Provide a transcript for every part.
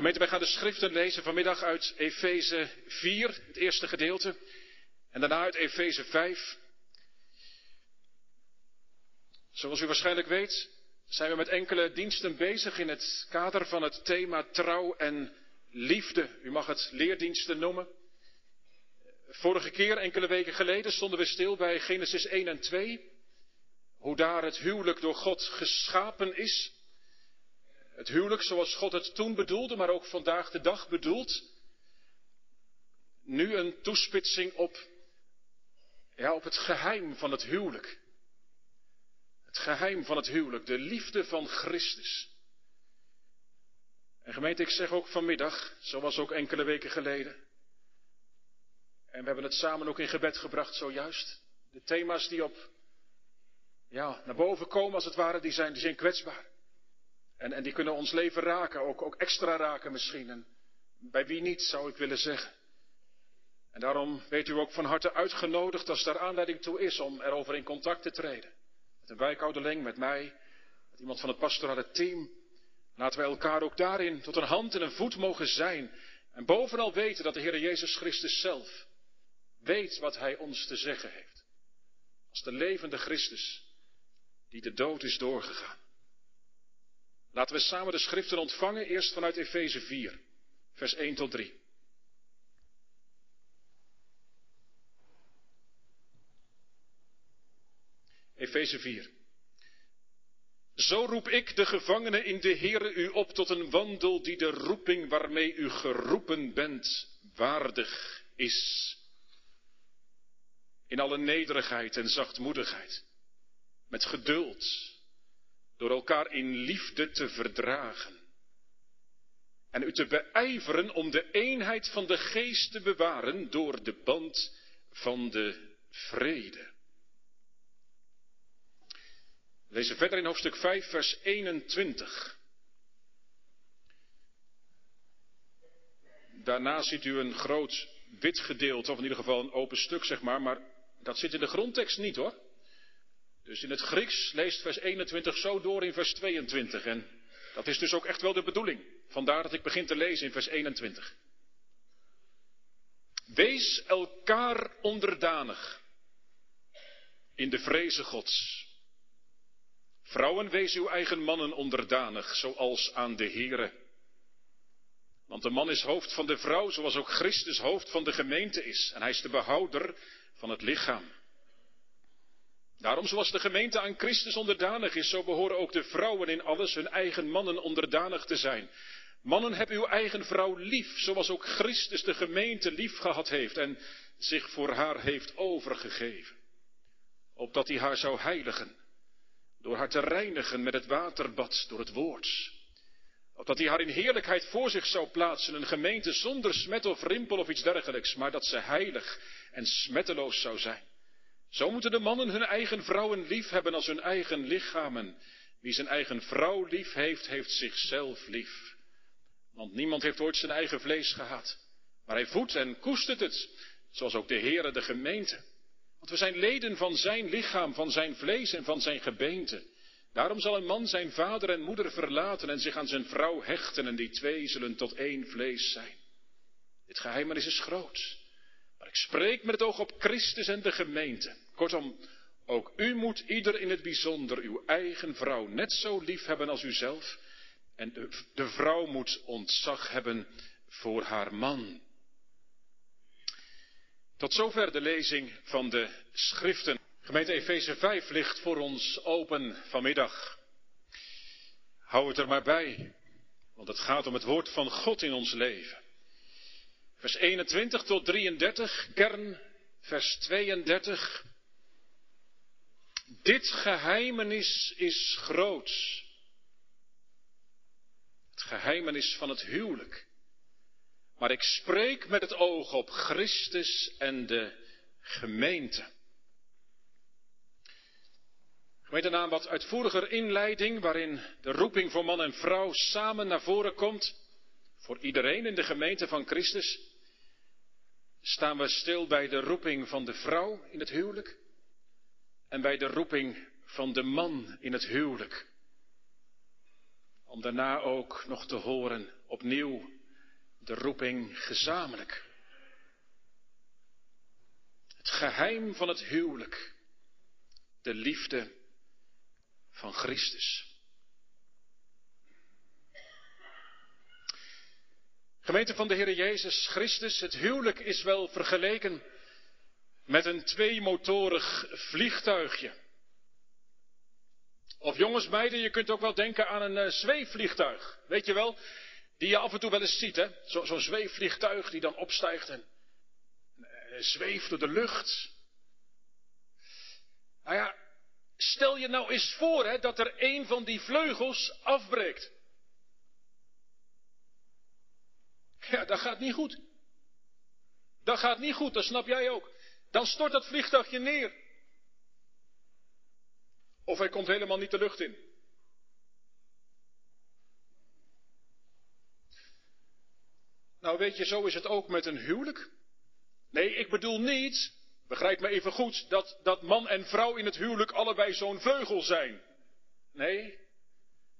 Gemeente, wij gaan de schriften lezen vanmiddag uit Efeze 4, het eerste gedeelte. En daarna uit Efeze 5. Zoals u waarschijnlijk weet, zijn we met enkele diensten bezig in het kader van het thema trouw en liefde. U mag het leerdiensten noemen. Vorige keer, enkele weken geleden, stonden we stil bij Genesis 1 en 2. Hoe daar het huwelijk door God geschapen is. Het huwelijk zoals God het toen bedoelde, maar ook vandaag de dag bedoelt. Nu een toespitsing op, ja, op het geheim van het huwelijk. Het geheim van het huwelijk, de liefde van Christus. En gemeente, ik zeg ook vanmiddag, zoals ook enkele weken geleden. En we hebben het samen ook in gebed gebracht zojuist. De thema's die op, ja, naar boven komen als het ware, die zijn, die zijn kwetsbaar. En, en die kunnen ons leven raken, ook, ook extra raken misschien. En bij wie niet, zou ik willen zeggen. En daarom weet u ook van harte uitgenodigd, als daar aanleiding toe is, om erover in contact te treden. Met een wijkouderling, met mij, met iemand van het pastorale team. Laten wij elkaar ook daarin tot een hand en een voet mogen zijn. En bovenal weten dat de Heer Jezus Christus zelf weet wat Hij ons te zeggen heeft. Als de levende Christus, die de dood is doorgegaan. Laten we samen de schriften ontvangen, eerst vanuit Efeze 4, vers 1 tot 3. Efeze 4. Zo roep ik de gevangenen in de Heere u op tot een wandel die de roeping waarmee u geroepen bent waardig is. In alle nederigheid en zachtmoedigheid, met geduld, door elkaar in liefde te verdragen. En u te beijveren om de eenheid van de geest te bewaren door de band van de vrede. We lezen verder in hoofdstuk 5, vers 21. Daarna ziet u een groot wit gedeelte, of in ieder geval een open stuk, zeg maar, maar dat zit in de grondtekst niet hoor. Dus in het Grieks leest vers 21 zo door in vers 22. En dat is dus ook echt wel de bedoeling. Vandaar dat ik begin te lezen in vers 21. Wees elkaar onderdanig in de vreze Gods. Vrouwen, wees uw eigen mannen onderdanig, zoals aan de Here. Want de man is hoofd van de vrouw, zoals ook Christus hoofd van de gemeente is. En hij is de behouder van het lichaam. Daarom, zoals de gemeente aan Christus onderdanig is, zo behoren ook de vrouwen in alles hun eigen mannen onderdanig te zijn. Mannen, heb uw eigen vrouw lief, zoals ook Christus de gemeente lief gehad heeft en zich voor haar heeft overgegeven. Opdat hij haar zou heiligen, door haar te reinigen met het waterbad, door het woord. Opdat hij haar in heerlijkheid voor zich zou plaatsen, een gemeente zonder smet of rimpel of iets dergelijks, maar dat ze heilig en smetteloos zou zijn. Zo moeten de mannen hun eigen vrouwen lief hebben als hun eigen lichamen. Wie zijn eigen vrouw lief heeft, heeft zichzelf lief. Want niemand heeft ooit zijn eigen vlees gehad. Maar hij voedt en koestert het, zoals ook de Heere de gemeente. Want we zijn leden van zijn lichaam, van zijn vlees en van zijn gebeente. Daarom zal een man zijn vader en moeder verlaten en zich aan zijn vrouw hechten en die twee zullen tot één vlees zijn. Dit geheimenis is groot. Ik spreek met het oog op Christus en de gemeente. Kortom, ook u moet ieder in het bijzonder uw eigen vrouw net zo lief hebben als uzelf. En de, de vrouw moet ontzag hebben voor haar man. Tot zover de lezing van de schriften. Gemeente Efeze 5 ligt voor ons open vanmiddag. Hou het er maar bij, want het gaat om het woord van God in ons leven. Vers 21 tot 33, kern, vers 32. Dit geheimenis is groot. Het geheimenis van het huwelijk. Maar ik spreek met het oog op Christus en de gemeente. Gemeente na een wat uitvoeriger inleiding, waarin de roeping voor man en vrouw samen naar voren komt, voor iedereen in de gemeente van Christus, staan we stil bij de roeping van de vrouw in het huwelijk en bij de roeping van de man in het huwelijk. Om daarna ook nog te horen opnieuw de roeping gezamenlijk. Het geheim van het huwelijk. De liefde van Christus. Gemeente van de Heer Jezus Christus, het huwelijk is wel vergeleken met een tweemotorig vliegtuigje. Of jongens, meiden, je kunt ook wel denken aan een uh, zweefvliegtuig. Weet je wel, die je af en toe wel eens ziet, hè? Zo'n zo zweefvliegtuig die dan opstijgt en uh, zweeft door de lucht. Nou ja, stel je nou eens voor hè, dat er een van die vleugels afbreekt. Ja, dat gaat niet goed. Dat gaat niet goed, dat snap jij ook. Dan stort dat vliegtuigje neer. Of hij komt helemaal niet de lucht in. Nou weet je, zo is het ook met een huwelijk. Nee, ik bedoel niet, begrijp me even goed, dat, dat man en vrouw in het huwelijk allebei zo'n vleugel zijn. Nee,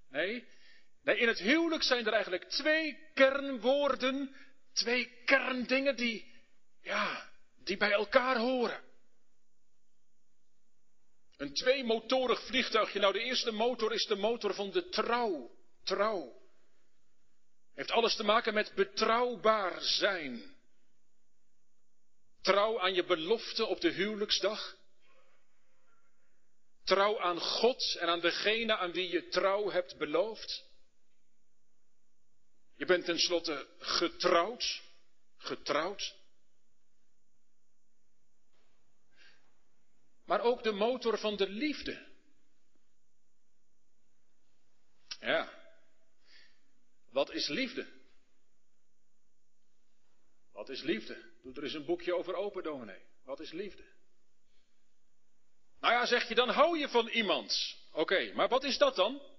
nee. In het huwelijk zijn er eigenlijk twee kernwoorden, twee kerndingen die, ja, die bij elkaar horen. Een tweemotorig vliegtuigje. Nou, de eerste motor is de motor van de trouw. Trouw. Heeft alles te maken met betrouwbaar zijn. Trouw aan je belofte op de huwelijksdag. Trouw aan God en aan degene aan wie je trouw hebt beloofd. Je bent tenslotte getrouwd. Getrouwd. Maar ook de motor van de liefde. Ja. Wat is liefde? Wat is liefde? Doe er eens een boekje over open, dominee. Wat is liefde? Nou ja, zeg je, dan hou je van iemand. Oké, maar wat is dat dan?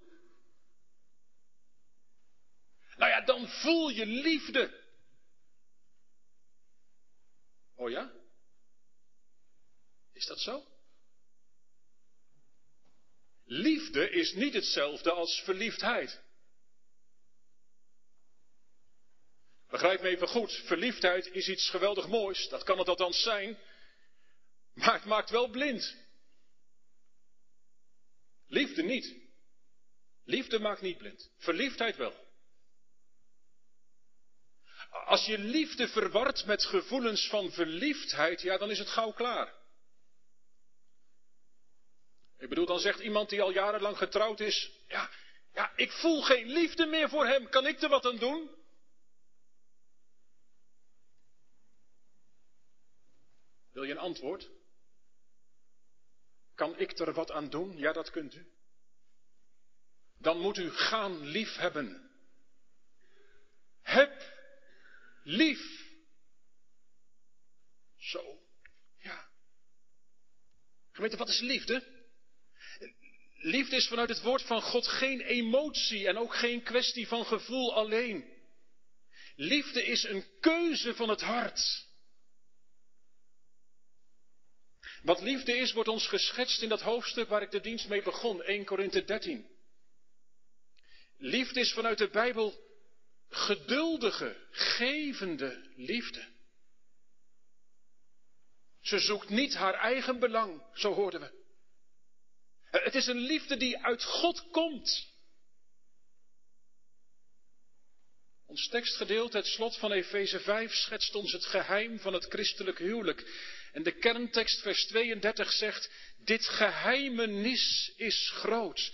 Nou ja, dan voel je liefde. Oh ja? Is dat zo? Liefde is niet hetzelfde als verliefdheid. Begrijp me even goed, verliefdheid is iets geweldig moois, dat kan het althans zijn, maar het maakt wel blind. Liefde niet. Liefde maakt niet blind, verliefdheid wel. Als je liefde verwart met gevoelens van verliefdheid, ja, dan is het gauw klaar. Ik bedoel, dan zegt iemand die al jarenlang getrouwd is, ja, ja, ik voel geen liefde meer voor hem, kan ik er wat aan doen? Wil je een antwoord? Kan ik er wat aan doen? Ja, dat kunt u. Dan moet u gaan liefhebben. Heb lief. Zo, ja. Gemeente, wat is liefde? Liefde is vanuit het woord van God geen emotie en ook geen kwestie van gevoel alleen. Liefde is een keuze van het hart. Wat liefde is, wordt ons geschetst in dat hoofdstuk waar ik de dienst mee begon, 1 Korinthe 13. Liefde is vanuit de Bijbel geduldige, gevende liefde. Ze zoekt niet haar eigen belang, zo hoorden we. Het is een liefde die uit God komt. Ons tekstgedeelte, het slot van Efeze 5, schetst ons het geheim van het christelijk huwelijk. En de kerntekst, vers 32, zegt: Dit geheimenis is groot.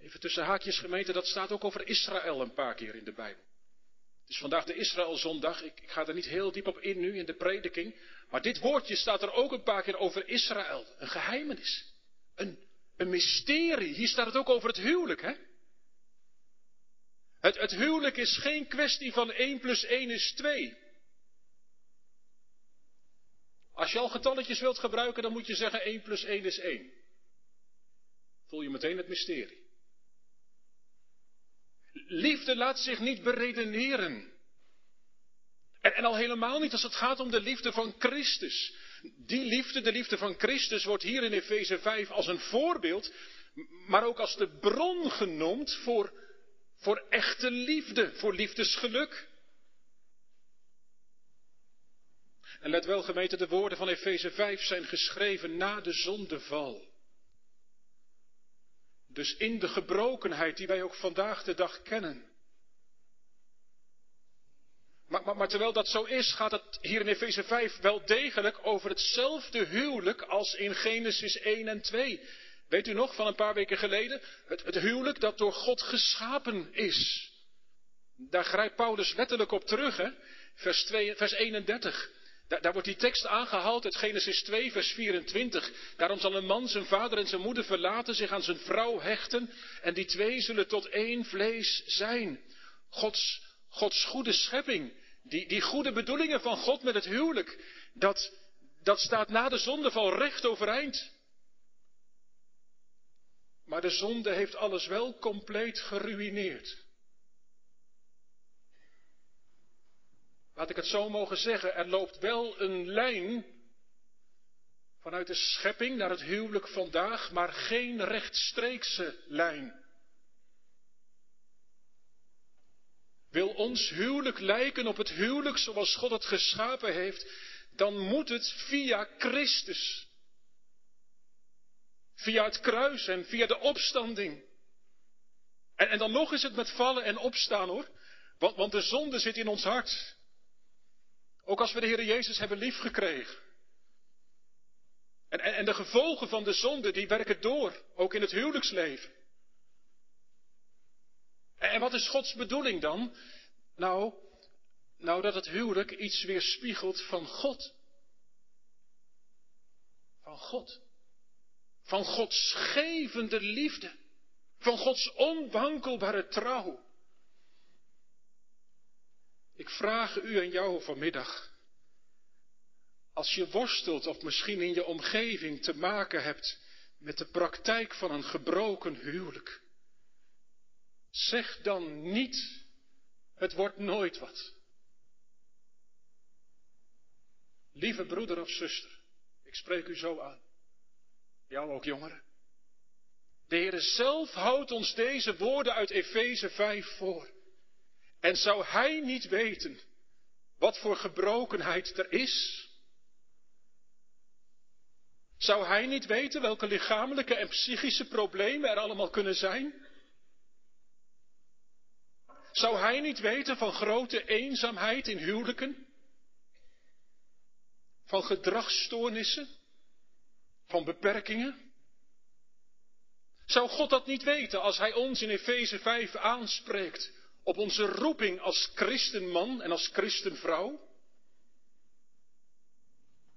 Even tussen haakjes gemeente, dat staat ook over Israël een paar keer in de Bijbel. Het is vandaag de Israëlzondag. Ik, ik ga er niet heel diep op in nu in de prediking. Maar dit woordje staat er ook een paar keer over Israël. Een geheimenis. Een, een mysterie. Hier staat het ook over het huwelijk, hè? Het, het huwelijk is geen kwestie van 1 plus 1 is 2. Als je al getalletjes wilt gebruiken, dan moet je zeggen 1 plus 1 is 1. Voel je meteen het mysterie. Liefde laat zich niet beredeneren. En, al helemaal niet als het gaat om de liefde van Christus. Die liefde, de liefde van Christus, wordt hier in Efeze 5 als een voorbeeld, maar ook als de bron genoemd voor, Voor echte liefde, voor liefdesgeluk. En let wel gemeente, de woorden van Efeze 5 zijn geschreven na de zondeval. Dus in de gebrokenheid die wij ook vandaag de dag kennen. Maar, maar, maar, terwijl dat zo is, gaat het hier in Efeze 5 wel degelijk over hetzelfde huwelijk als in Genesis 1 en 2. Weet u nog van een paar weken geleden? Het, het huwelijk dat door God geschapen is. Daar grijpt Paulus letterlijk op terug, hè? Vers, 2, vers 31. Daar, wordt die tekst aangehaald uit Genesis 2, vers 24. Daarom zal een man zijn vader en zijn moeder verlaten, zich aan zijn vrouw hechten, en die twee zullen tot één vlees zijn. Gods, Gods goede schepping, die, die goede bedoelingen van God met het huwelijk, dat, dat staat na de zondeval recht overeind. Maar de zonde heeft alles wel compleet geruïneerd. Laat ik het zo mogen zeggen, er loopt wel een lijn vanuit de schepping naar het huwelijk vandaag, maar geen rechtstreekse lijn. Wil ons huwelijk lijken op het huwelijk zoals God het geschapen heeft, dan moet het via Christus. Via het kruis en via de opstanding. En, en dan nog is het met vallen en opstaan hoor. Want, want de zonde zit in ons hart. Ook als we de Heer Jezus hebben liefgekregen. En, en, en de gevolgen van de zonde, die werken door, ook in het huwelijksleven. En, en wat is Gods bedoeling dan? Nou, nou dat het huwelijk iets weerspiegelt van God. Van God. Van Gods gevende liefde. Van Gods onwankelbare trouw. Ik vraag u en jou vanmiddag. Als je worstelt of misschien in je omgeving te maken hebt met de praktijk van een gebroken huwelijk. Zeg dan niet, het wordt nooit wat. Lieve broeder of zuster, ik spreek u zo aan. Jou ook jongeren. De Heer zelf houdt ons deze woorden uit Efeze 5 voor. En zou hij niet weten wat voor gebrokenheid er is? Zou hij niet weten welke lichamelijke en psychische problemen er allemaal kunnen zijn? Zou hij niet weten van grote eenzaamheid in huwelijken? Van gedragsstoornissen? Van beperkingen? Zou God dat niet weten als hij ons in Efeze 5 aanspreekt op onze roeping als christenman en als christenvrouw?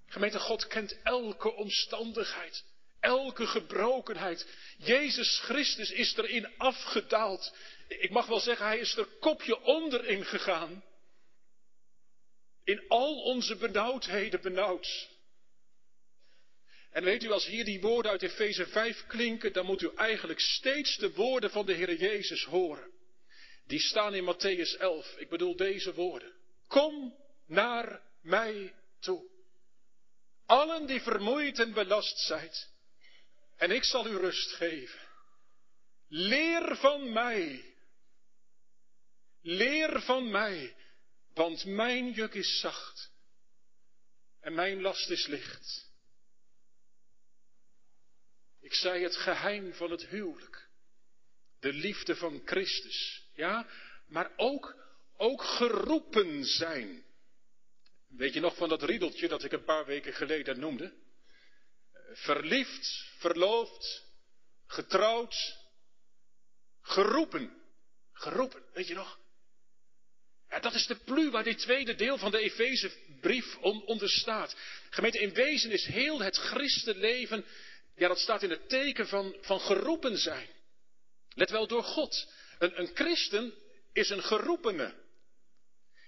Gemeente, God kent elke omstandigheid, elke gebrokenheid. Jezus Christus is erin afgedaald. Ik mag wel zeggen, hij is er kopje onder ingegaan. In al onze benauwdheden benauwd. En weet u, als hier die woorden uit Efeze 5 klinken, dan moet u eigenlijk steeds de woorden van de Heer Jezus horen. Die staan in Matthäus 11. Ik bedoel deze woorden. Kom naar mij toe. Allen die vermoeid en belast zijt. En ik zal u rust geven. Leer van mij. Leer van mij. Want mijn juk is zacht. En mijn last is licht. Ik zei het geheim van het huwelijk. De liefde van Christus. Ja, maar ook, ook geroepen zijn. Weet je nog van dat riedeltje dat ik een paar weken geleden noemde? Verliefd, verloofd, getrouwd, geroepen. Geroepen, weet je nog? Ja, dat is de plu waar dit tweede deel van de Efezebrief onder staat. Gemeente, in wezen is heel het christenleven, ja, dat staat in het teken van, van geroepen zijn. Let wel door God. Een, een christen is een geroepene.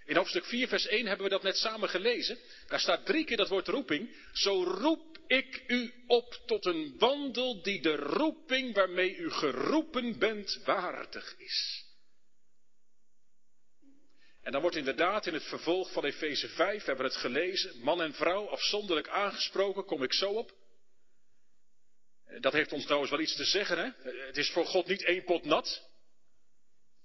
In hoofdstuk 4, vers 1 hebben we dat net samen gelezen. Daar staat drie keer dat woord roeping. Zo roep ik u op tot een wandel die de roeping waarmee u geroepen bent waardig is. En dan wordt inderdaad in het vervolg van Efeze 5, hebben we het gelezen, man en vrouw afzonderlijk aangesproken, kom ik zo op. Dat heeft ons trouwens wel iets te zeggen, hè? Het is voor God niet één pot nat.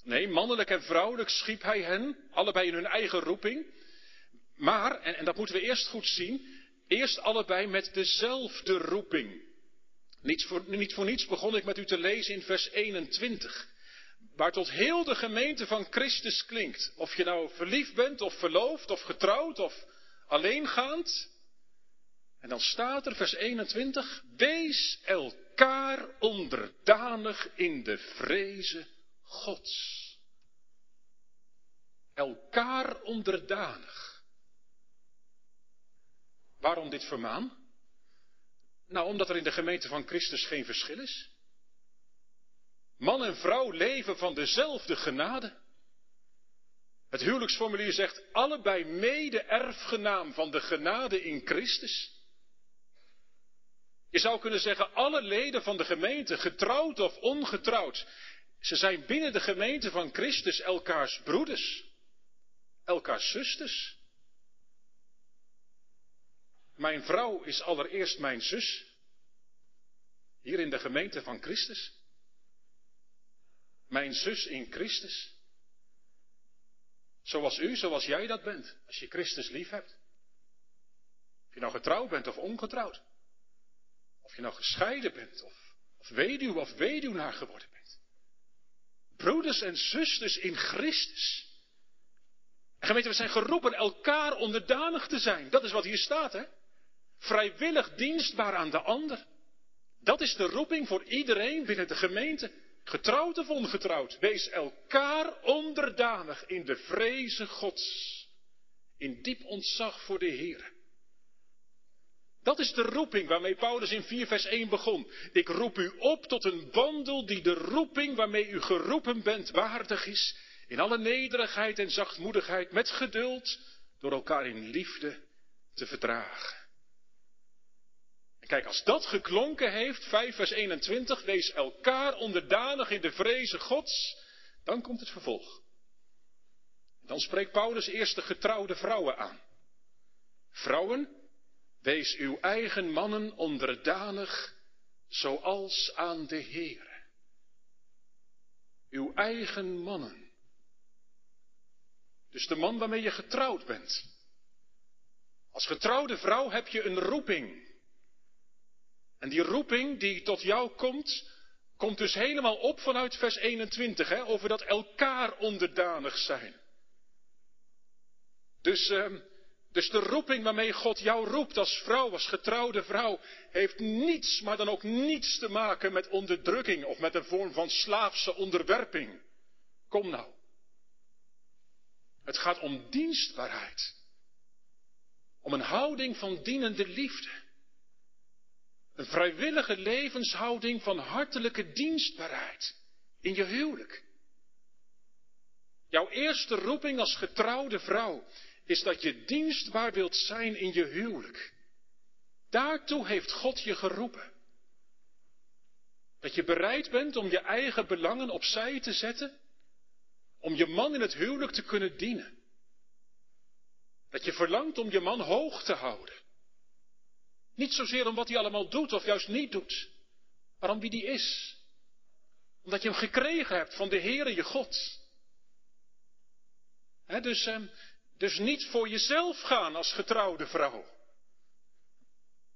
Nee, mannelijk en vrouwelijk schiep hij hen, allebei in hun eigen roeping. Maar, en, dat moeten we eerst goed zien, eerst allebei met dezelfde roeping. Niet voor, niet voor niets begon ik met u te lezen in vers 21. Waar tot heel de gemeente van Christus klinkt. Of je nou verliefd bent, of verloofd, of getrouwd, of alleengaand. En dan staat er, vers 21, wees elkaar onderdanig in de vreze Gods. Elkaar onderdanig. Waarom dit vermaan? Nou, omdat er in de gemeente van Christus geen verschil is. Man en vrouw leven van dezelfde genade. Het huwelijksformulier zegt allebei mede-erfgenaam van de genade in Christus. Je zou kunnen zeggen, alle leden van de gemeente, getrouwd of ongetrouwd, ze zijn binnen de gemeente van Christus elkaars broeders, elkaars zusters. Mijn vrouw is allereerst mijn zus, hier in de gemeente van Christus. Mijn zus in Christus. Zoals u, zoals jij dat bent, als je Christus lief hebt. Of je nou getrouwd bent of ongetrouwd. Of je nou gescheiden bent of, of weduw of weduwnaar geworden. Broeders en zusters in Christus. En gemeente, we zijn geroepen elkaar onderdanig te zijn. Dat is wat hier staat, hè? Vrijwillig dienstbaar aan de ander. Dat is de roeping voor iedereen binnen de gemeente. Getrouwd of ongetrouwd. Wees elkaar onderdanig in de vreze Gods. In diep ontzag voor de Heer. Dat is de roeping waarmee Paulus in 4 vers 1 begon. Ik roep u op tot een wandel die de roeping waarmee u geroepen bent waardig is. In alle nederigheid en zachtmoedigheid, met geduld, door elkaar in liefde te verdragen. En kijk, als dat geklonken heeft, 5 vers 21, wees elkaar onderdanig in de vreze Gods, dan komt het vervolg. Dan spreekt Paulus eerst de getrouwde vrouwen aan. Vrouwen, Wees uw eigen mannen onderdanig, zoals aan de Heer. Uw eigen mannen. Dus de man waarmee je getrouwd bent. Als getrouwde vrouw heb je een roeping. En die roeping die tot jou komt, komt dus helemaal op vanuit vers 21, hè, over dat elkaar onderdanig zijn. Dus uh, dus de roeping waarmee God jou roept als vrouw, als getrouwde vrouw, heeft niets, maar dan ook niets te maken met onderdrukking of met een vorm van slaafse onderwerping. Kom nou. Het gaat om dienstbaarheid. Om een houding van dienende liefde. Een vrijwillige levenshouding van hartelijke dienstbaarheid in je huwelijk. Jouw eerste roeping als getrouwde vrouw is dat je dienstbaar wilt zijn in je huwelijk. Daartoe heeft God je geroepen. Dat je bereid bent om je eigen belangen opzij te zetten, om je man in het huwelijk te kunnen dienen. Dat je verlangt om je man hoog te houden. Niet zozeer om wat hij allemaal doet of juist niet doet, maar om wie die is. Omdat je hem gekregen hebt van de Heere je God. dus eh, dus niet voor jezelf gaan als getrouwde vrouw,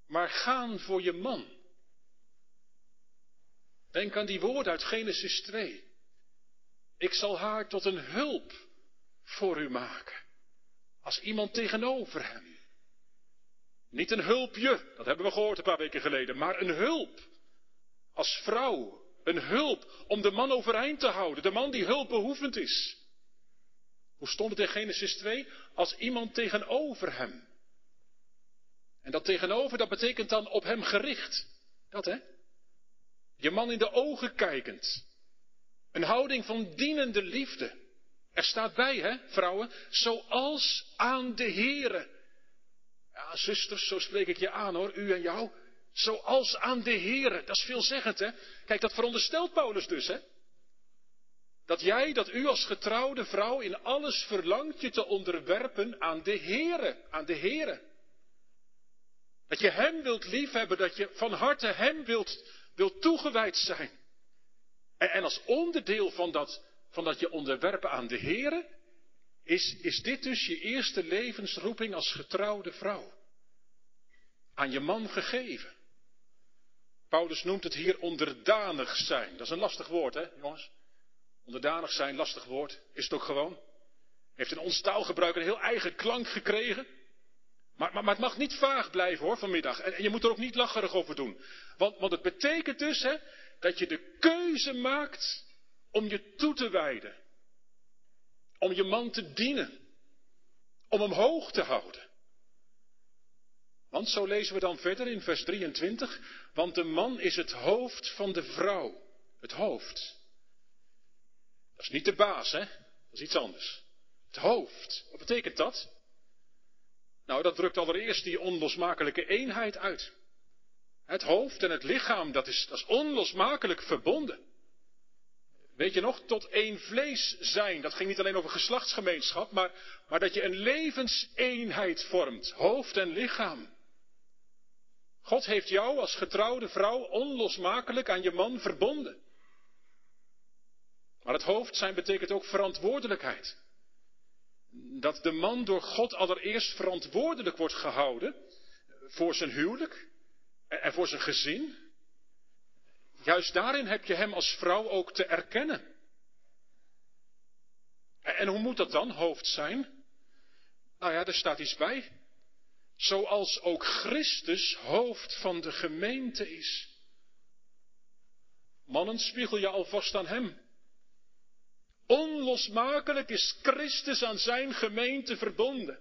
maar gaan voor je man. Denk aan die woorden uit Genesis 2. Ik zal haar tot een hulp voor u maken, als iemand tegenover hem. Niet een hulpje, dat hebben we gehoord een paar weken geleden, maar een hulp. Als vrouw, een hulp om de man overeind te houden, de man die hulpbehoevend is. Hoe stond het in Genesis 2? Als iemand tegenover hem. En dat tegenover, dat betekent dan op hem gericht. Dat hè? Je man in de ogen kijkend. Een houding van dienende liefde. Er staat bij, hè, vrouwen, zoals aan de Here. Ja, zusters, zo spreek ik je aan hoor, u en jou. Zoals aan de Here. Dat is veelzeggend, hè? Kijk, dat veronderstelt Paulus dus, hè? Dat jij, dat u als getrouwde vrouw in alles verlangt je te onderwerpen aan de Heere, aan de Heere. Dat je Hem wilt liefhebben, dat je van harte Hem wilt, wilt toegewijd zijn. En, als onderdeel van dat, van dat je onderwerpen aan de Here, is, is dit dus je eerste levensroeping als getrouwde vrouw? Aan je man gegeven. Paulus noemt het hier onderdanig zijn. Dat is een lastig woord, hè, jongens? Onderdanig zijn, lastig woord. Is het ook gewoon? Heeft in ons taalgebruik een heel eigen klank gekregen. Maar, maar, maar, het mag niet vaag blijven hoor vanmiddag. En, je moet er ook niet lacherig over doen. Want, want het betekent dus hè, dat je de keuze maakt om je toe te wijden. Om je man te dienen. Om hem hoog te houden. Want zo lezen we dan verder in vers 23. Want de man is het hoofd van de vrouw. Het hoofd. Dat is niet de baas, hè? Dat is iets anders. Het hoofd. Wat betekent dat? Nou, dat drukt allereerst die onlosmakelijke eenheid uit. Het hoofd en het lichaam, dat is, onlosmakelijk verbonden. Weet je nog, tot één vlees zijn. Dat ging niet alleen over geslachtsgemeenschap, maar, maar dat je een levenseenheid vormt. Hoofd en lichaam. God heeft jou als getrouwde vrouw onlosmakelijk aan je man verbonden. Maar het hoofd zijn betekent ook verantwoordelijkheid. Dat de man door God allereerst verantwoordelijk wordt gehouden voor zijn huwelijk en voor zijn gezin. Juist daarin heb je hem als vrouw ook te erkennen. En hoe moet dat dan, hoofd zijn? Nou ja, er staat iets bij. Zoals ook Christus hoofd van de gemeente is. Mannen, spiegel je alvast aan hem. Onlosmakelijk is Christus aan zijn gemeente verbonden.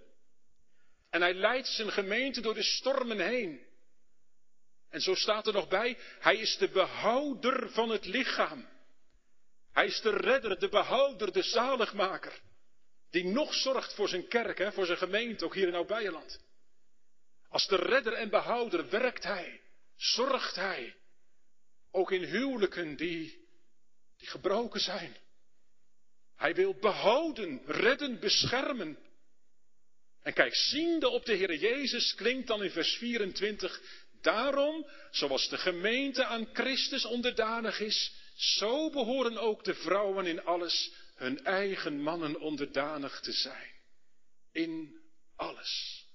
En hij leidt zijn gemeente door de stormen heen. En zo staat er nog bij, hij is de behouder van het lichaam. Hij is de redder, de behouder, de zaligmaker. Die nog zorgt voor zijn kerk, hè, voor zijn gemeente, ook hier in Oud-Beijerland. Als de redder en behouder werkt hij, zorgt hij. Ook in huwelijken die, die gebroken zijn. Hij wil behouden, redden, beschermen. En kijk, ziende op de Heer Jezus klinkt dan in vers 24, daarom, zoals de gemeente aan Christus onderdanig is, zo behoren ook de vrouwen in alles hun eigen mannen onderdanig te zijn. In alles.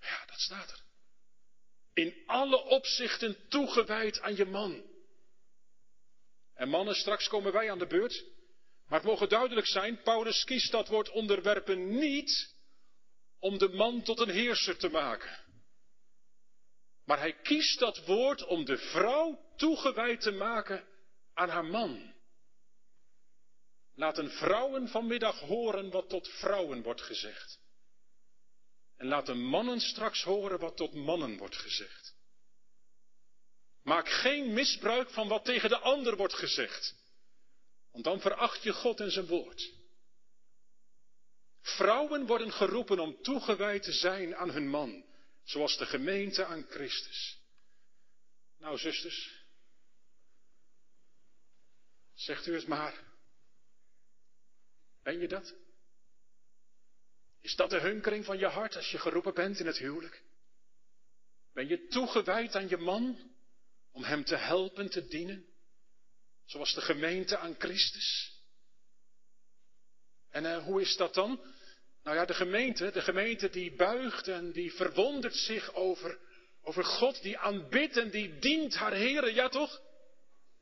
Ja, dat staat er. In alle opzichten toegewijd aan je man. En mannen, straks komen wij aan de beurt. Maar het mogen duidelijk zijn, Paulus kiest dat woord onderwerpen niet om de man tot een heerser te maken. Maar hij kiest dat woord om de vrouw toegewijd te maken aan haar man. Laten vrouwen vanmiddag horen wat tot vrouwen wordt gezegd. En laten mannen straks horen wat tot mannen wordt gezegd. Maak geen misbruik van wat tegen de ander wordt gezegd. Want dan veracht je God en zijn woord. Vrouwen worden geroepen om toegewijd te zijn aan hun man, zoals de gemeente aan Christus. Nou, zusters, zegt u het maar. Ben je dat? Is dat de hunkering van je hart als je geroepen bent in het huwelijk? Ben je toegewijd aan je man om hem te helpen, te dienen? Zoals de gemeente aan Christus. En uh, hoe is dat dan? Nou ja, de gemeente, de gemeente die buigt en die verwondert zich over, over God, die aanbidt en die dient haar heren, ja toch?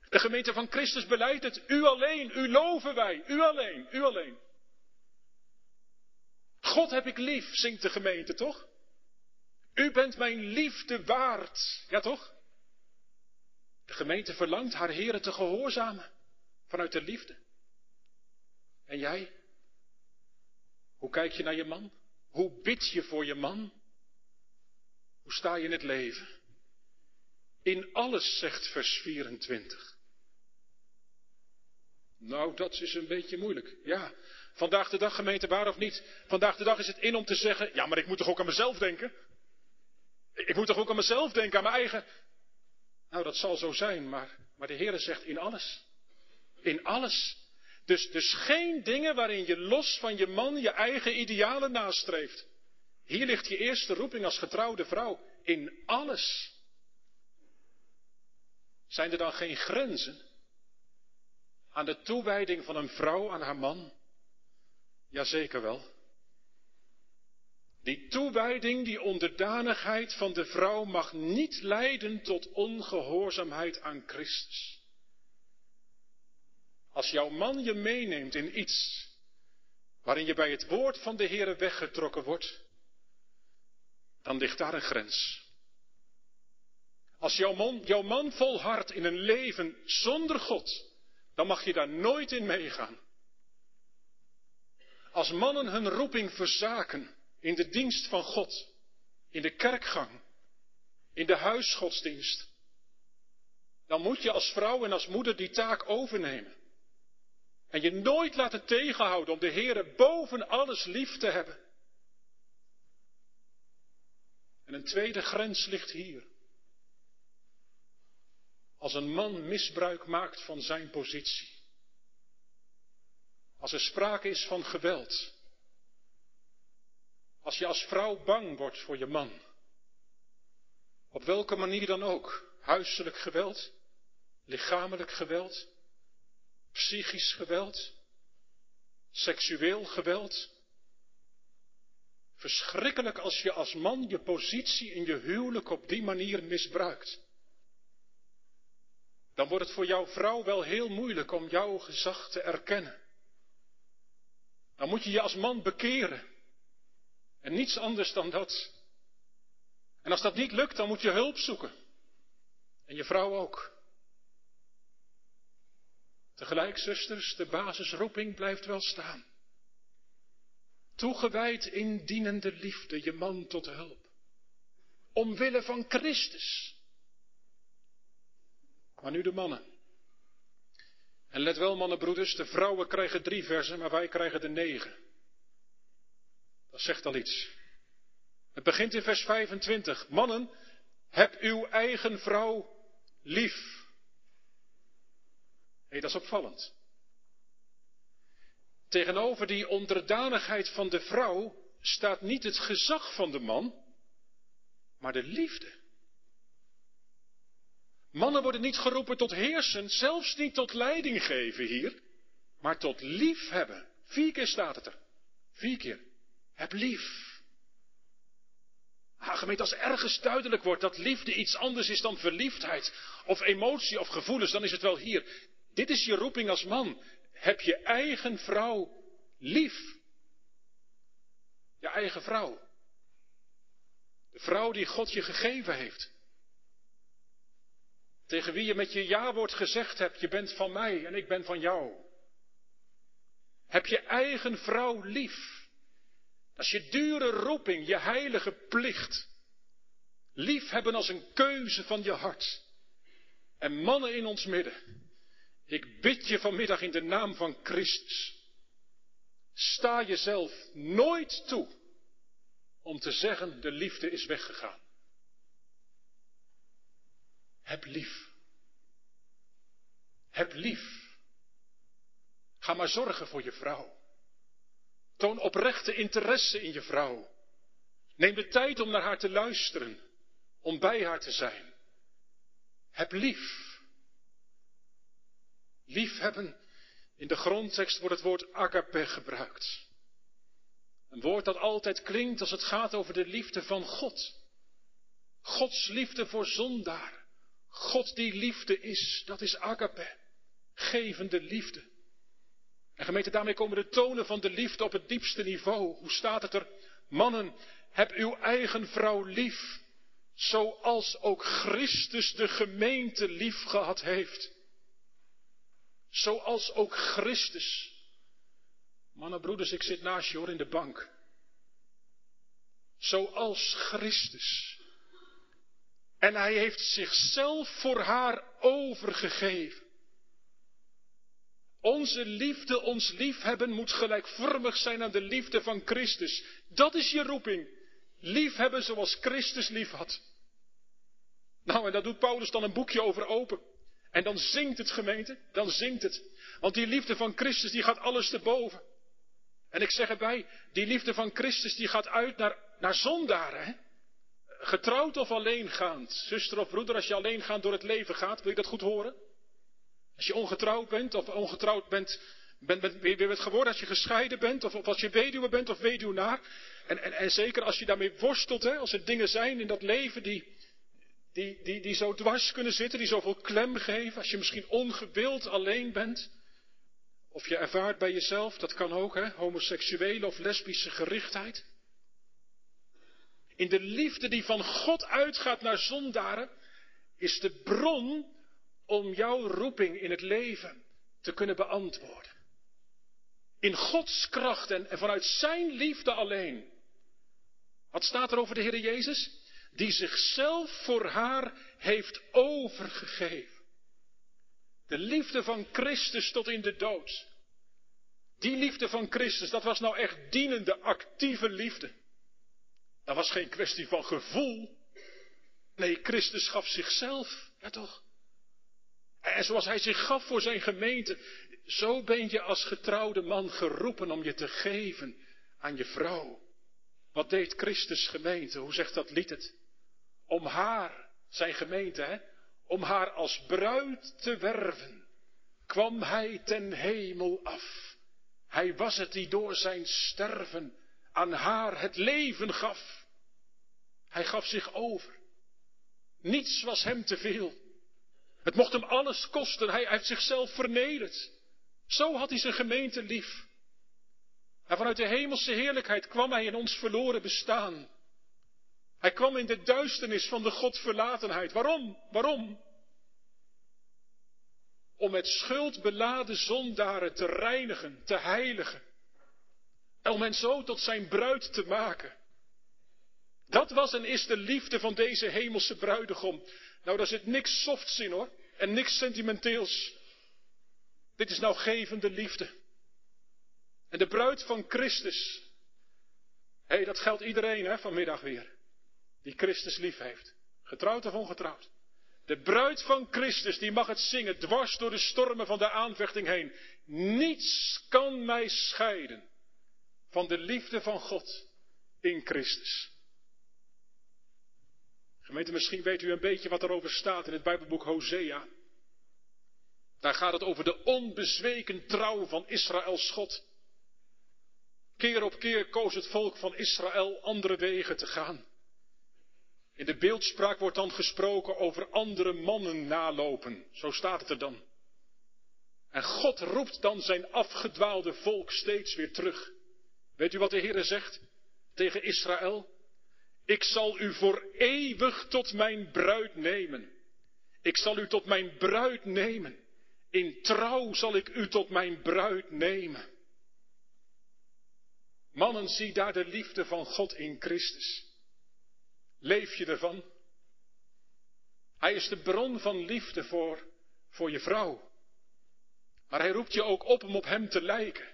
De gemeente van Christus beleidt het, u alleen, u loven wij, u alleen, u alleen. God heb ik lief, zingt de gemeente, toch? U bent mijn liefde waard, ja toch? De gemeente verlangt haar heren te gehoorzamen vanuit de liefde. En jij? Hoe kijk je naar je man? Hoe bid je voor je man? Hoe sta je in het leven? In alles, zegt vers 24. Nou, dat is een beetje moeilijk. Ja, vandaag de dag, gemeente, waar of niet? Vandaag de dag is het in om te zeggen: ja, maar ik moet toch ook aan mezelf denken? Ik moet toch ook aan mezelf denken, aan mijn eigen. Nou, dat zal zo zijn, maar, maar de Heer zegt in alles. In alles. Dus, dus geen dingen waarin je los van je man je eigen idealen nastreeft. Hier ligt je eerste roeping als getrouwde vrouw. In alles. Zijn er dan geen grenzen? aan de toewijding van een vrouw aan haar man? Jazeker wel. Die toewijding, die onderdanigheid van de vrouw mag niet leiden tot ongehoorzaamheid aan Christus. Als jouw man je meeneemt in iets waarin je bij het woord van de Heere weggetrokken wordt, dan ligt daar een grens. Als jouw man, jouw man volhardt in een leven zonder God, dan mag je daar nooit in meegaan. Als mannen hun roeping verzaken in de dienst van God, in de kerkgang, in de huisgodsdienst, dan moet je als vrouw en als moeder die taak overnemen. En je nooit laten tegenhouden om de Heere boven alles lief te hebben. En een tweede grens ligt hier. Als een man misbruik maakt van zijn positie. Als er sprake is van geweld. Als je als vrouw bang wordt voor je man. Op welke manier dan ook. Huiselijk geweld, lichamelijk geweld, psychisch geweld, seksueel geweld. Verschrikkelijk als je als man je positie in je huwelijk op die manier misbruikt. Dan wordt het voor jouw vrouw wel heel moeilijk om jouw gezag te erkennen. Dan moet je je als man bekeren. En niets anders dan dat. En als dat niet lukt, dan moet je hulp zoeken. En je vrouw ook. Tegelijk, zusters, de basisroeping blijft wel staan. Toegewijd in dienende liefde, je man tot hulp. Omwille van Christus. Maar nu de mannen. En let wel, mannenbroeders, de vrouwen krijgen drie versen, maar wij krijgen de negen. Dat zegt al iets. Het begint in vers 25. Mannen, heb uw eigen vrouw lief. Hé, dat is opvallend. Tegenover die onderdanigheid van de vrouw staat niet het gezag van de man, maar de liefde. Mannen worden niet geroepen tot heersen, zelfs niet tot leiding geven hier, maar tot liefhebben. Vier keer staat het er. Vier keer. Heb lief. Ah, gemeente, als ergens duidelijk wordt dat liefde iets anders is dan verliefdheid, of emotie of gevoelens, dan is het wel hier. Dit is je roeping als man. Heb je eigen vrouw lief. Je eigen vrouw. De vrouw die God je gegeven heeft. Tegen wie je met je ja-woord gezegd hebt, je bent van mij en ik ben van jou. Heb je eigen vrouw lief. Is je dure roeping, je heilige plicht. Lief hebben als een keuze van je hart. En mannen in ons midden, ik bid je vanmiddag in de naam van Christus. Sta jezelf nooit toe om te zeggen de liefde is weggegaan. Heb lief. Heb lief. Ga maar zorgen voor je vrouw. Toon oprechte interesse in je vrouw. Neem de tijd om naar haar te luisteren, om bij haar te zijn. Heb lief. Liefhebben, in de grondtekst wordt het woord agape gebruikt. Een woord dat altijd klinkt als het gaat over de liefde van God. Gods liefde voor zondaar. God die liefde is, dat is agape. Gevende liefde. En gemeente, daarmee komen de tonen van de liefde op het diepste niveau. Hoe staat het er? Mannen, heb uw eigen vrouw lief, zoals ook Christus de gemeente lief gehad heeft. Zoals ook Christus. Mannen, broeders, ik zit naast je hoor in de bank. Zoals Christus. En hij heeft zichzelf voor haar overgegeven. Onze liefde, ons liefhebben moet gelijkvormig zijn aan de liefde van Christus. Dat is je roeping. Liefhebben zoals Christus lief had. Nou, en daar doet Paulus dan een boekje over open. En dan zingt het gemeente, dan zingt het. Want die liefde van Christus, die gaat alles te boven. En ik zeg erbij, die liefde van Christus, die gaat uit naar, naar zondaren. Hè? Getrouwd of alleengaand. Zuster of broeder, als je alleengaand door het leven gaat, wil je dat goed horen? Als je ongetrouwd bent of ongetrouwd bent, bent, bent weer bent geworden als je gescheiden bent of, als je weduwe bent of weduwnaar. En, en, en zeker als je daarmee worstelt, hè, als er dingen zijn in dat leven die, die, die, die zo dwars kunnen zitten, die zoveel klem geven. Als je misschien ongewild alleen bent. Of je ervaart bij jezelf, dat kan ook, hè, homoseksuele of lesbische gerichtheid. In de liefde die van God uitgaat naar zondaren, is de bron om jouw roeping in het leven te kunnen beantwoorden. In Gods kracht en, vanuit Zijn liefde alleen. Wat staat er over de Heer Jezus? Die zichzelf voor haar heeft overgegeven. De liefde van Christus tot in de dood. Die liefde van Christus, dat was nou echt dienende, actieve liefde. Dat was geen kwestie van gevoel. Nee, Christus gaf zichzelf. Ja toch? En zoals hij zich gaf voor zijn gemeente, zo ben je als getrouwde man geroepen om je te geven aan je vrouw. Wat deed Christus gemeente? Hoe zegt dat lied het? Om haar, zijn gemeente, hè? Om haar als bruid te werven, kwam hij ten hemel af. Hij was het die door zijn sterven aan haar het leven gaf. Hij gaf zich over. Niets was hem te veel. Het mocht hem alles kosten. Hij heeft zichzelf vernederd. Zo had hij zijn gemeente lief. En vanuit de hemelse heerlijkheid kwam hij in ons verloren bestaan. Hij kwam in de duisternis van de Godverlatenheid. Waarom? Waarom? Om met schuld beladen zondaren te reinigen, te heiligen. En om hen zo tot zijn bruid te maken. Dat was en is de liefde van deze hemelse bruidegom. Nou, daar zit niks softs in hoor. En niks sentimenteels. Dit is nou gevende liefde. En de bruid van Christus. Hé, hey, dat geldt iedereen hè, vanmiddag weer. Die Christus lief heeft. Getrouwd of ongetrouwd. De bruid van Christus, die mag het zingen dwars door de stormen van de aanvechting heen. Niets kan mij scheiden van de liefde van God in Christus. Gemeente, misschien weet u een beetje wat erover staat in het Bijbelboek Hosea. Daar gaat het over de onbezweken trouw van Israëls God. Keer op keer koos het volk van Israël andere wegen te gaan. In de beeldspraak wordt dan gesproken over andere mannen nalopen. Zo staat het er dan. En God roept dan zijn afgedwaalde volk steeds weer terug. Weet u wat de Heer zegt tegen Israël? Ik zal u voor eeuwig tot mijn bruid nemen. Ik zal u tot mijn bruid nemen. In trouw zal ik u tot mijn bruid nemen. Mannen, zie daar de liefde van God in Christus. Leef je ervan? Hij is de bron van liefde voor, voor je vrouw. Maar hij roept je ook op om op hem te lijken.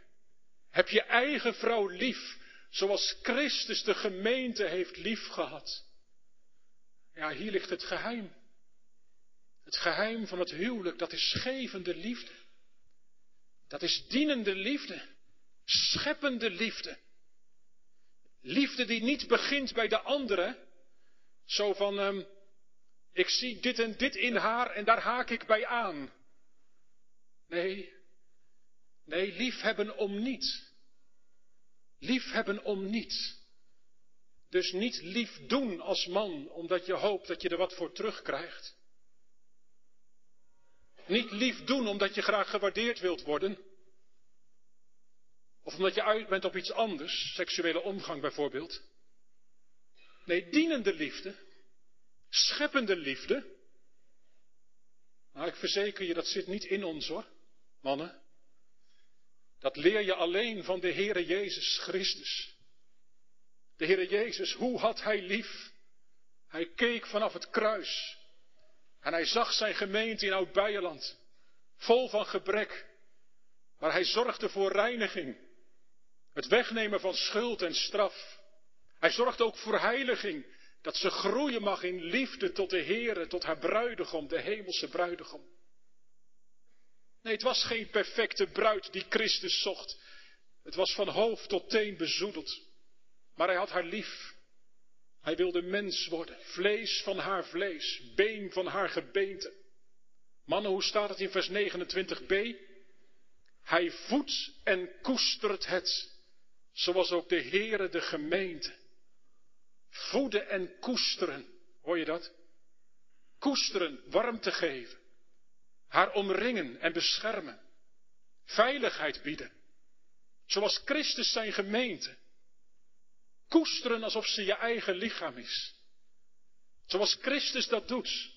Heb je eigen vrouw lief, zoals Christus de gemeente heeft liefgehad. Ja, hier ligt het geheim. Het geheim van het huwelijk, dat is gevende liefde. Dat is dienende liefde. Scheppende liefde. Liefde die niet begint bij de andere. Zo van, um, ik zie dit en dit in haar en daar haak ik bij aan. Nee, nee, liefhebben om niet. Liefhebben om niets. Dus niet lief doen als man, omdat je hoopt dat je er wat voor terugkrijgt. Niet lief doen omdat je graag gewaardeerd wilt worden. Of omdat je uit bent op iets anders, seksuele omgang bijvoorbeeld. Nee, dienende liefde, scheppende liefde. Nou, ik verzeker je, dat zit niet in ons hoor, mannen. Dat leer je alleen van de Heere Jezus Christus. De Heere Jezus, hoe had Hij lief? Hij keek vanaf het kruis. En hij zag zijn gemeente in Oud-Beierland. Vol van gebrek. Maar hij zorgde voor reiniging. Het wegnemen van schuld en straf. Hij zorgde ook voor heiliging. Dat ze groeien mag in liefde tot de Heere, tot haar bruidegom, de hemelse bruidegom. Nee, het was geen perfecte bruid die Christus zocht. Het was van hoofd tot teen bezoedeld. Maar hij had haar lief. Hij wilde mens worden, vlees van haar vlees, been van haar gebeente. Mannen, hoe staat het in vers 29b? Hij voedt en koestert het, zoals ook de Heere de gemeente. Voeden en koesteren, hoor je dat? Koesteren, warmte geven, haar omringen en beschermen, veiligheid bieden, zoals Christus zijn gemeente. Koesteren alsof ze je eigen lichaam is. Zoals Christus dat doet.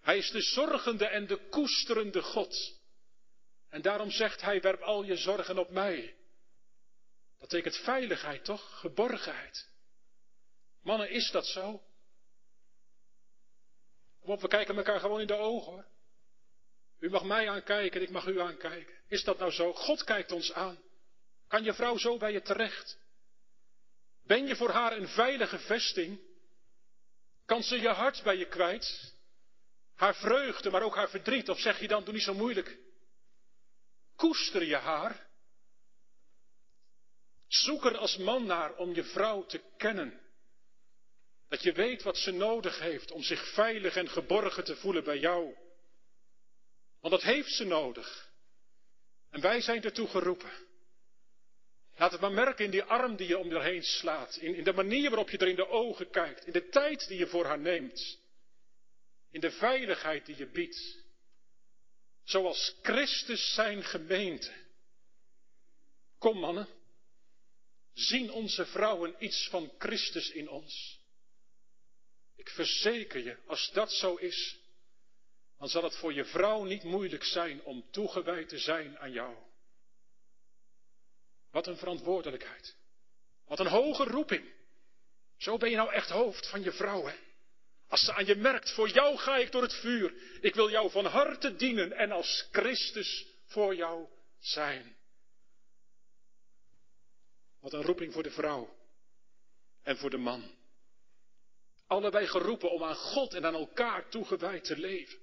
Hij is de zorgende en de koesterende God. En daarom zegt hij, werp al je zorgen op mij. Dat betekent veiligheid, toch? Geborgenheid. Mannen, is dat zo? Kom op, we kijken elkaar gewoon in de ogen hoor. U mag mij aankijken en ik mag u aankijken. Is dat nou zo? God kijkt ons aan. Kan je vrouw zo bij je terecht? Ben je voor haar een veilige vesting? Kan ze je hart bij je kwijt? Haar vreugde, maar ook haar verdriet? Of zeg je dan, doe niet zo moeilijk. Koester je haar? Zoek er als man naar om je vrouw te kennen. Dat je weet wat ze nodig heeft om zich veilig en geborgen te voelen bij jou. Want dat heeft ze nodig. En wij zijn ertoe geroepen. Laat het maar merken in die arm die je om je heen slaat. In, in de manier waarop je er in de ogen kijkt. In de tijd die je voor haar neemt. In de veiligheid die je biedt. Zoals Christus zijn gemeente. Kom mannen. Zien onze vrouwen iets van Christus in ons? Ik verzeker je, als dat zo is, dan zal het voor je vrouw niet moeilijk zijn om toegewijd te zijn aan jou. Wat een verantwoordelijkheid. Wat een hoge roeping. Zo ben je nou echt hoofd van je vrouw, hè? Als ze aan je merkt, voor jou ga ik door het vuur. Ik wil jou van harte dienen en als Christus voor jou zijn. Wat een roeping voor de vrouw en voor de man. Allebei geroepen om aan God en aan elkaar toegewijd te leven.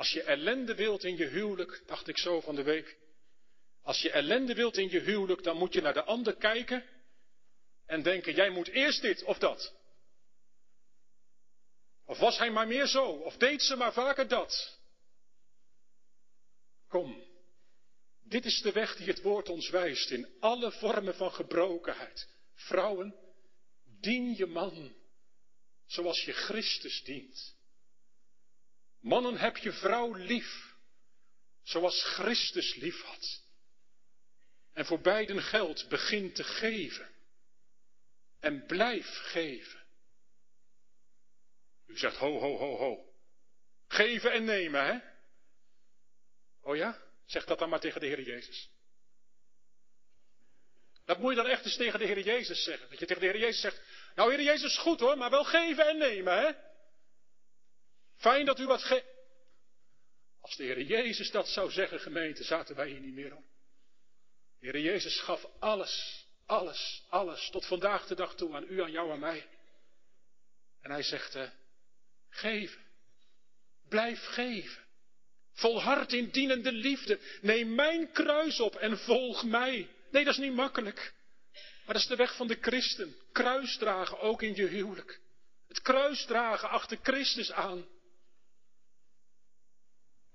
Als je ellende wilt in je huwelijk, dacht ik zo van de week. Als je ellende wilt in je huwelijk, dan moet je naar de ander kijken en denken, jij moet eerst dit of dat. Of was hij maar meer zo, of deed ze maar vaker dat. Kom, dit is de weg die het woord ons wijst in alle vormen van gebrokenheid. Vrouwen, dien je man zoals je Christus dient. Mannen, heb je vrouw lief, zoals Christus lief had. En voor beiden geldt, begin te geven. En blijf geven. U zegt ho, ho, ho, ho. Geven en nemen, hè? Oh ja? Zeg dat dan maar tegen de Heer Jezus. Dat moet je dan echt eens tegen de Heer Jezus zeggen. Dat je tegen de Heer Jezus zegt, nou Heer Jezus goed hoor, maar wel geven en nemen, hè? Fijn dat u wat ge... Als de Heer Jezus dat zou zeggen, gemeente, zaten wij hier niet meer om. De Heer Jezus gaf alles, alles, alles, tot vandaag de dag toe aan u, aan jou, aan mij. En hij zegt, uh, geven. Blijf geven. Volhard in dienende liefde. Neem mijn kruis op en volg mij. Nee, dat is niet makkelijk. Maar dat is de weg van de christen. Kruis dragen ook in je huwelijk. Het kruis dragen achter Christus aan.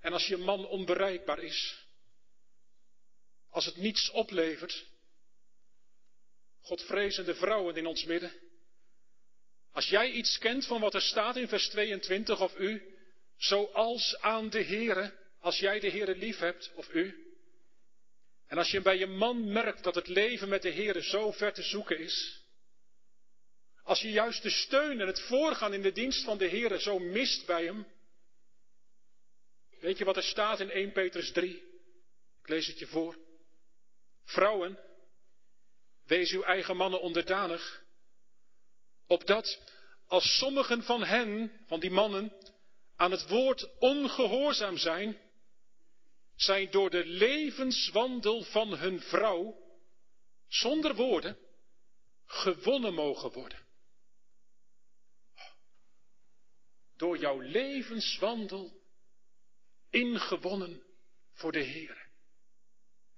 En als je man onbereikbaar is, als het niets oplevert, Godvrezende vrouwen in ons midden, als jij iets kent van wat er staat in vers 22 of u, zoals aan de Heere, als jij de Heere lief hebt of u, en als je bij je man merkt dat het leven met de Heere zo ver te zoeken is, als je juist de steun en het voorgaan in de dienst van de Heere zo mist bij hem, weet je wat er staat in 1 Petrus 3? Ik lees het je voor. Vrouwen, wees uw eigen mannen onderdanig, opdat als sommigen van hen, van die mannen, aan het woord ongehoorzaam zijn, zij door de levenswandel van hun vrouw, zonder woorden, gewonnen mogen worden. Door jouw levenswandel ingewonnen voor de Heer.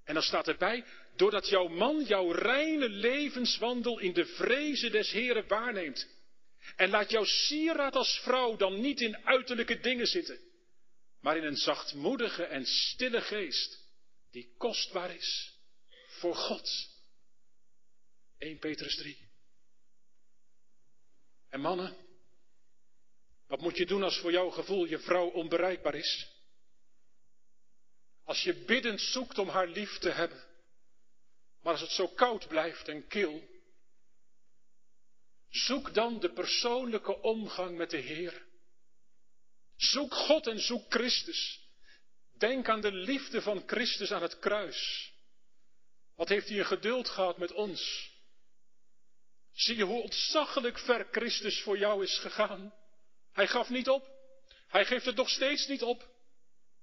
En dan staat erbij, doordat jouw man jouw reine levenswandel in de vrezen des Heren waarneemt. En laat jouw sieraad als vrouw dan niet in uiterlijke dingen zitten. maar in een zachtmoedige en stille geest, die kostbaar is voor God. 1 Petrus 3. En mannen, wat moet je doen als voor jouw gevoel je vrouw onbereikbaar is? Als je biddend zoekt om haar lief te hebben, maar als het zo koud blijft en kil, zoek dan de persoonlijke omgang met de Heer. Zoek God en zoek Christus. Denk aan de liefde van Christus aan het kruis. Wat heeft hij een geduld gehad met ons? Zie je hoe ontzaglijk ver Christus voor jou is gegaan? Hij gaf niet op. Hij geeft het nog steeds niet op.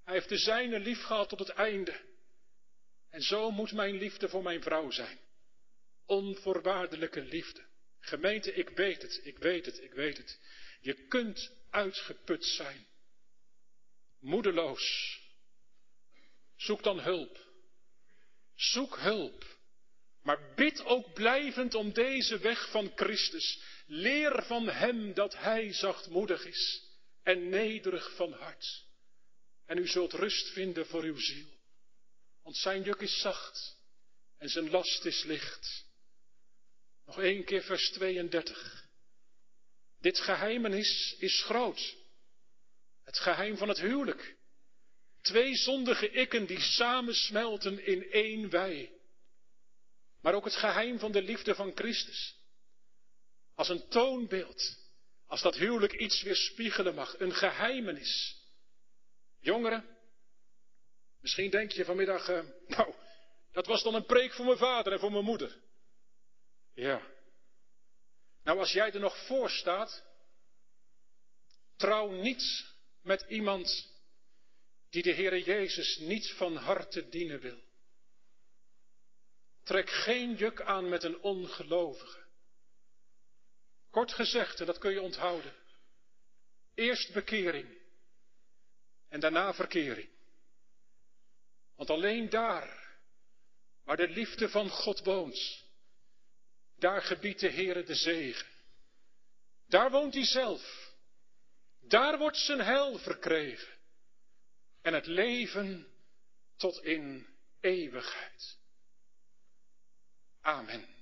Hij heeft de zijne lief gehad tot het einde. En zo moet mijn liefde voor mijn vrouw zijn. Onvoorwaardelijke liefde. Gemeente, ik weet het, ik weet het, ik weet het. Je kunt uitgeput zijn. Moedeloos. Zoek dan hulp. Zoek hulp. Maar bid ook blijvend om deze weg van Christus. Leer van Hem dat Hij zachtmoedig is en nederig van hart. En u zult rust vinden voor uw ziel. Want zijn juk is zacht en zijn last is licht. Nog één keer vers 32. Dit geheimenis is groot. Het geheim van het huwelijk. Twee zondige ikken die samensmelten in één wij. Maar ook het geheim van de liefde van Christus. Als een toonbeeld. Als dat huwelijk iets weerspiegelen mag. Een geheimenis. Jongeren. Misschien denk je vanmiddag, uh, nou, dat was dan een preek voor mijn vader en voor mijn moeder. Ja. Nou, als jij er nog voor staat, trouw niet met iemand die de Heere Jezus niet van harte dienen wil. Trek geen juk aan met een ongelovige. Kort gezegd, en dat kun je onthouden. Eerst bekering en daarna verkering. Want alleen daar, waar de liefde van God woont, daar gebiedt de Heere de zegen. Daar woont hij zelf. Daar wordt zijn heil verkregen. En het leven tot in eeuwigheid. Amen.